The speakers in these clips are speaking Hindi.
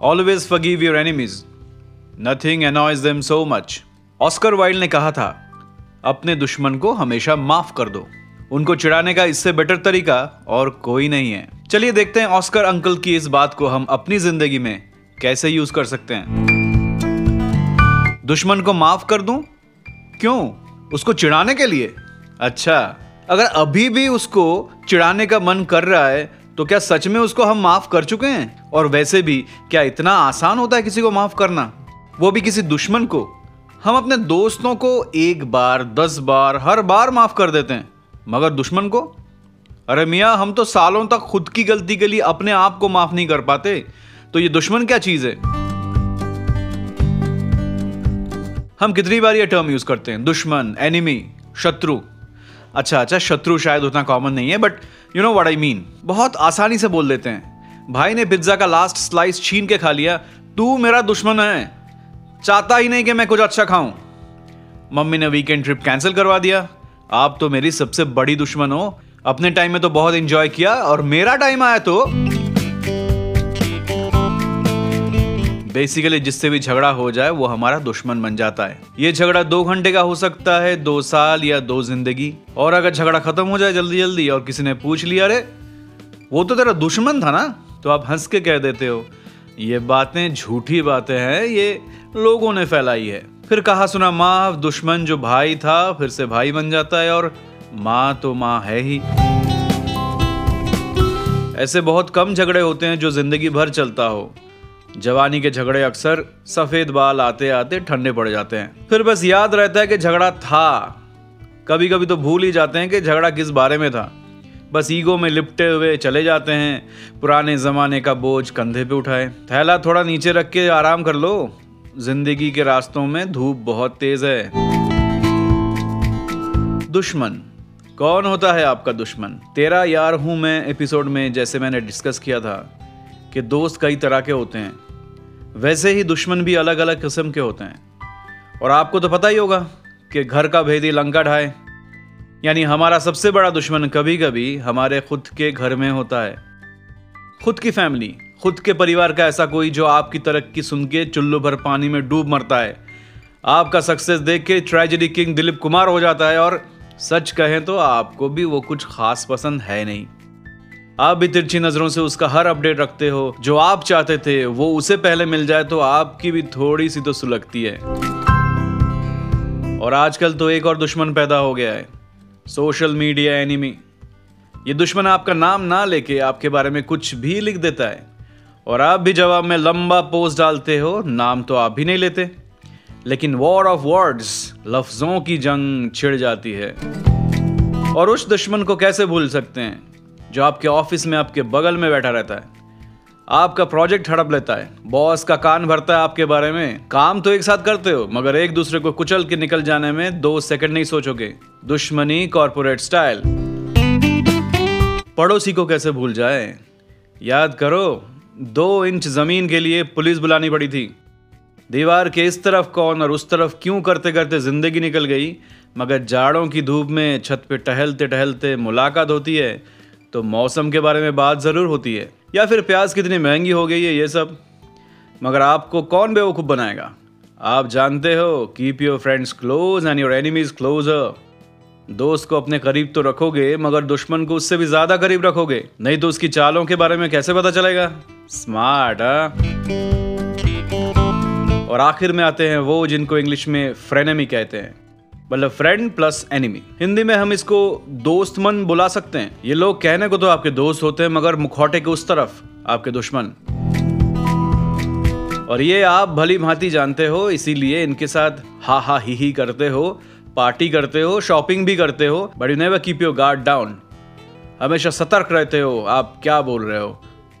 Always forgive your enemies nothing annoys them so much Oscar Wilde ने कहा था, अपने दुश्मन को हमेशा माफ़ कर दो। उनको चिढ़ाने का इससे बेटर तरीका और कोई नहीं है। चलिए देखते हैं ऑस्कर अंकल की इस बात को हम अपनी ज़िंदगी में कैसे यूज़ कर सकते हैं। दुश्मन को माफ़ कर दूँ? क्यों? उसको चिढ़ाने के लिए? अच्छा अगर अभी भी उसको चिढ़ाने का मन कर रहा है तो क्या सच में उसको हम माफ़ कर चुके हैं? और वैसे भी, क्या इतना आसान होता है किसी को माफ़ करना? वो भी किसी दुश्मन को। हम अपने दोस्तों को एक बार, दस बार, हर बार माफ़ कर देते हैं। मगर दुश्मन को? अरे मियाँ, हम तो सालों तक खुद की गलती के लिए अपने आप को माफ़ नहीं कर पाते। तो ये दुश्मन क्या चीज़ है? हम कितनी बार ये टर्म यूज़ करते हैं? दुश्मन एनिमी शत्रु। अच्छा अच्छा शत्रु शायद उतना कॉमन नहीं है but you know what I mean बहुत आसानी से बोल देते हैं। भाई ने पिज्जा का लास्ट स्लाइस छीन के खा लिया। तू मेरा दुश्मन है। चाहता ही नहीं कि मैं कुछ अच्छा खाऊं। मम्मी ने वीकेंड ट्रिप कैंसिल करवा दिया। आप तो मेरी सबसे बड़ी दुश्मन हो। अपने टाइम में तो बहुत इंजॉय किया और मेरा टाइम आया तो बेसिकली जिससे भी झगड़ा हो जाए, वो हमारा दुश्मन बन जाता है। ये झगड़ा दो घंटे का हो सकता है, दो साल या दो ज़िंदगी। और अगर झगड़ा खत्म हो जाए जल्दी जल्दी और किसी ने पूछ लिया, अरे, वो तो तेरा दुश्मन था ना? तो आप हंस के कह देते हो, ये बातें झूठी बातें हैं, ये लोगों ने फैलाई है। फिर कहा, सुना, माँ, दुश्मन जो भाई था, फिर से भाई बन जाता है और माँ तो माँ है ही। ऐसे बहुत कम झगड़े होते हैं जो ज़िंदगी भर चलता हो। जवानी के झगड़े अक्सर सफ़ेद बाल आते आते ठंडे पड़ जाते हैं। फिर बस याद रहता है कि झगड़ा था। कभी कभी तो भूल ही जाते हैं कि झगड़ा किस बारे में था। बस ईगो में लिपटे हुए चले जाते हैं। पुराने जमाने का बोझ कंधे पे उठाए। थैला थोड़ा नीचे रख के आराम कर लो। ज़िंदगी के रास्तों में धूप बहुत तेज है। दुश्मन। कौन होता है आपका दुश्मन? तेरा यार हूँ मैं, एपिसोड में जैसे मैंने डिस्कस किया था। कि दोस्त कई तरह के होते हैं। वैसे ही दुश्मन भी अलग अलग किस्म के होते हैं। और आपको तो पता ही होगा कि घर का भेदी लंका ढाए यानी हमारा सबसे बड़ा दुश्मन कभी कभी हमारे खुद के घर में होता है। खुद की फैमिली, खुद के परिवार का ऐसा कोई जो आपकी तरक्की सुन के चुल्लू भर पानी में डूब मरता है। आपका सक्सेस देख के ट्रेजिडी किंग दिलीप कुमार हो जाता है और सच कहें तो आपको भी वो कुछ खास पसंद है नहीं। आप भी तिरछी नज़रों से उसका हर अपडेट रखते हो। जो आप चाहते थे, वो उसे पहले मिल जाए तो आपकी भी थोड़ी सी तो सुलगती है। और आजकल तो एक और दुश्मन पैदा हो गया है, सोशल मीडिया एनिमी। ये दुश्मन आपका नाम ना लेके आपके बारे में कुछ भी लिख देता है। और आप भी जवाब में लंबा पोस्ट डालते हो, नाम तो आप भी नहीं लेते। लेकिन वॉर ऑफ़ वर्ड्स लफ्जों की जंग छिड़ जाती है। और उस दुश्मन को कैसे भूल सकते हैं? जो आपके ऑफ़िस में, आपके बगल में बैठा रहता है। आपका प्रोजेक्ट हड़प लेता है। बॉस का कान भरता है आपके बारे में। काम तो एक साथ करते हो, मगर एक दूसरे को कुचल के निकल जाने में दो सेकंड नहीं सोचोगे। दुश्मनी कॉरपोरेट स्टाइल पड़ोसी को कैसे भूल जाए? याद करो, दो इंच ज़मीन के लिए पुलिस बुलानी पड़ी थी। दीवार के इस तरफ़ कौन और उस तरफ़ क्यों करते करते ज़िंदगी निकल गई? मगर जाड़ों की धूप में छत पे टहलते टहलते मुलाकात होती है। तो मौसम के बारे में बात ज़रूर होती है। या फिर प्याज कितनी महँगी हो गई है, ये सब। मगर आपको कौन बेवकूफ़ बनाएगा? आप जानते हो keep your friends close and your enemies closer दोस्त को अपने करीब तो रखोगे, मगर दुश्मन को उससे भी ज़्यादा करीब रखोगे। नहीं तो उसकी चालों के बारे में कैसे पता चलेगा? स्मार्ट और आखिर में आते हैं वो जिनको इंग्लिश में फ्रेनेमी कहते हैं। मतलब फ्रेंड प्लस एनिमी हिंदी में हम इसको दोस्त मन बुला सकते हैं। ये लोग कहने को तो आपके दोस्त होते हैं, मगर मुखौटे के उस तरफ़ आपके दुश्मन। और ये आप भली भांति जानते हो, इसीलिए इनके साथ हा हा ही ही करते हो, पार्टी करते हो शॉपिंग भी करते हो but you never keep your guard down हमेशा सतर्क रहते हो, आप क्या बोल रहे हो?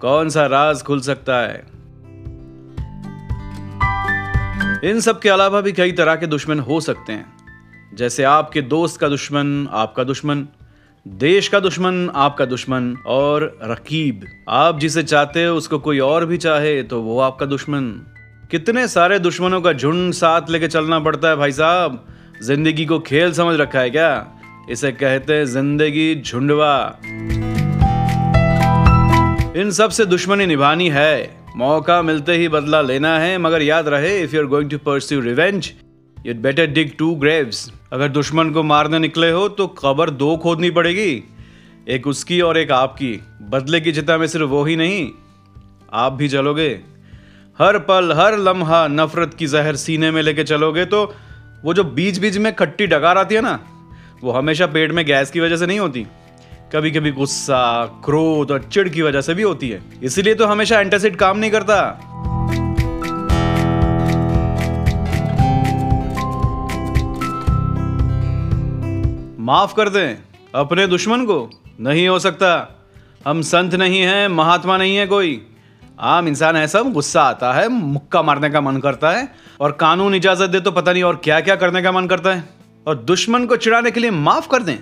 कौन सा राज खुल सकता है? इन सब के अलावा भी कई तरह के दुश्मन हो सकते हैं। जैसे आपके दोस्त का दुश्मन, आपका दुश्मन, देश का दुश्मन, आपका दुश्मन और रकीब। आप जिसे चाहते हो, उसको कोई और भी चाहे तो वो आपका दुश्मन। कितने सारे दुश्मनों का झुंड साथ लेके चलना पड़ता है भाई साहब? ज़िंदगी को खेल समझ रखा है क्या? इसे कहते हैं ज़िंदगी झुंडवा। इन सबसे दुश्मनी निभानी है। मौका मिलते ही बदला लेना है, मगर याद रहे if you are going to pursue revenge you better dig two graves अगर दुश्मन को मारने निकले हो तो कबर दो खोदनी पड़ेगी। एक उसकी और एक आपकी। बदले की चिता में सिर्फ़ वो ही नहीं, आप भी चलोगे। हर पल, हर लम्हा नफरत की जहर सीने में लेके चलोगे तो वो जो बीच बीच में खट्टी डकार आती है ना, वो हमेशा पेट में गैस की वजह से नहीं होती। कभी कभी गुस्सा, क्रोध और चिड़ की वजह से भी होती है। इसीलिए तो हमेशा एंटासिड काम नहीं करता। माफ़ कर दें, अपने दुश्मन को। नहीं हो सकता। हम संत नहीं हैं, महात्मा नहीं है कोई। आम इंसान है सब, गुस्सा आता है, मुक्का मारने का मन करता है, और कानून इजाज़त दे तो पता नहीं और क्या क्या करने का मन करता है। और दुश्मन को चिढ़ाने के लिए माफ़ कर दें।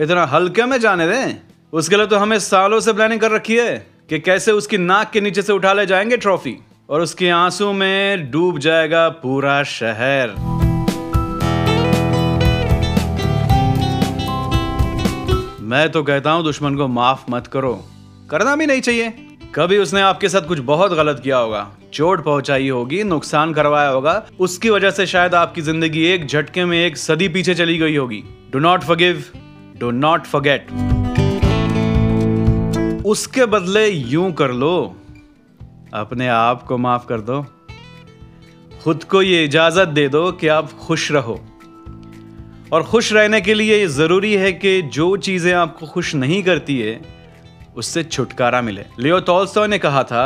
इतना हल्के में जाने दें। उसके लिए तो हमें सालों से प्लानिंग कर रखी है कि कैसे उसकी नाक के नीचे से उठा ले जाएँगे ट्रॉफी और उसके आँसू में डूब जाएगा पूरा शहर। मैं तो कहता हूँ, दुश्मन को माफ़ मत करो। करना भी नहीं चाहिए। कभी उसने आपके साथ कुछ बहुत गलत किया होगा, चोट पहुंचाई होगी, नुकसान करवाया होगा, उसकी वजह से शायद आपकी ज़िंदगी एक झटके में एक सदी पीछे चली गई होगी। Do not forgive do not forget उसके बदले यूँ कर लो, अपने आप को माफ़ कर दो। खुद को ये इजाज़त दे दो कि आप खुश रहो। और खुश रहने के लिए ज़रूरी है कि जो चीज़ें आपको खुश नहीं करती है, उससे छुटकारा मिले। लियो टॉल्स्टॉय ने कहा था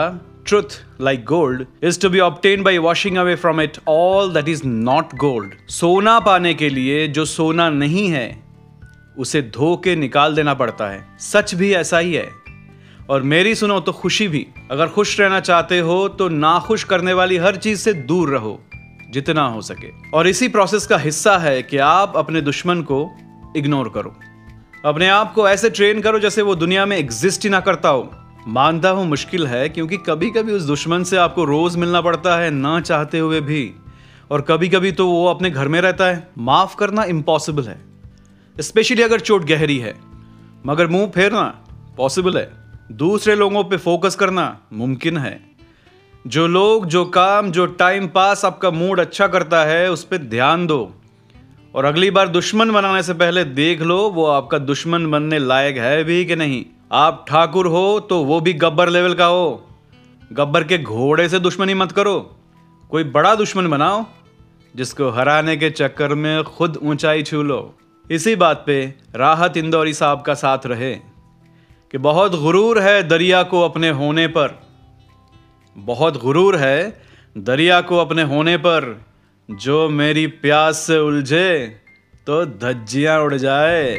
truth like gold is to be obtained by washing away from it all that is not gold सोना पाने के लिए जो सोना नहीं है, उसे धो के निकाल देना पड़ता है। सच भी ऐसा ही है। और मेरी सुनो तो खुशी भी। अगर खुश रहना चाहते हो तो नाखुश करने वाली हर चीज़ से दूर रहो। जितना हो सके। और इसी प्रोसेस का हिस्सा है कि आप अपने दुश्मन को इग्नोर करो। अपने आप को ऐसे ट्रेन करो जैसे वो दुनिया में एग्जिस्ट ही ना करता हो। मानता हूँ मुश्किल है, क्योंकि कभी कभी उस दुश्मन से आपको रोज मिलना पड़ता है, ना चाहते हुए भी। और कभी कभी तो वो अपने घर में रहता है। माफ़ करना इम्पॉसिबल है। स्पेशली अगर चोट गहरी है। मगर मुँह फेरना पॉसिबल है। दूसरे लोगों पे फोकस करना मुमकिन है। जो लोग, जो काम, जो टाइम पास आपका मूड अच्छा करता है, उस पर ध्यान दो। और अगली बार दुश्मन बनाने से पहले देख लो, वो आपका दुश्मन बनने लायक है भी कि नहीं। आप ठाकुर हो तो वो भी गब्बर लेवल का हो। गब्बर के घोड़े से दुश्मनी मत करो। कोई बड़ा दुश्मन बनाओ, जिसको हराने के चक्कर में खुद ऊंचाई छू लो। इसी बात पे राहत इंदौरी साहब का साथ रहे, कि बहुत गुरूर है दरिया को अपने होने पर। बहुत गुरूर है दरिया को अपने होने पर। जो मेरी प्यास से उलझे तो धज्जियाँ उड़ जाए।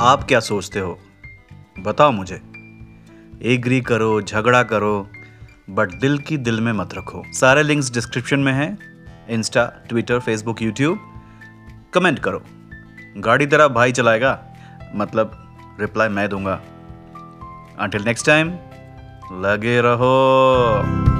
आप क्या सोचते हो? बताओ मुझे। एग्री करो, झगड़ा करो, बट दिल की दिल में मत रखो। सारे लिंक्स डिस्क्रिप्शन में हैं। Insta Twitter Facebook YouTube comment करो। गाड़ी तेरा भाई चलाएगा। मतलब रिप्लाई मैं दूँगा। अंटिल नेक्स्ट टाइम लगे रहो।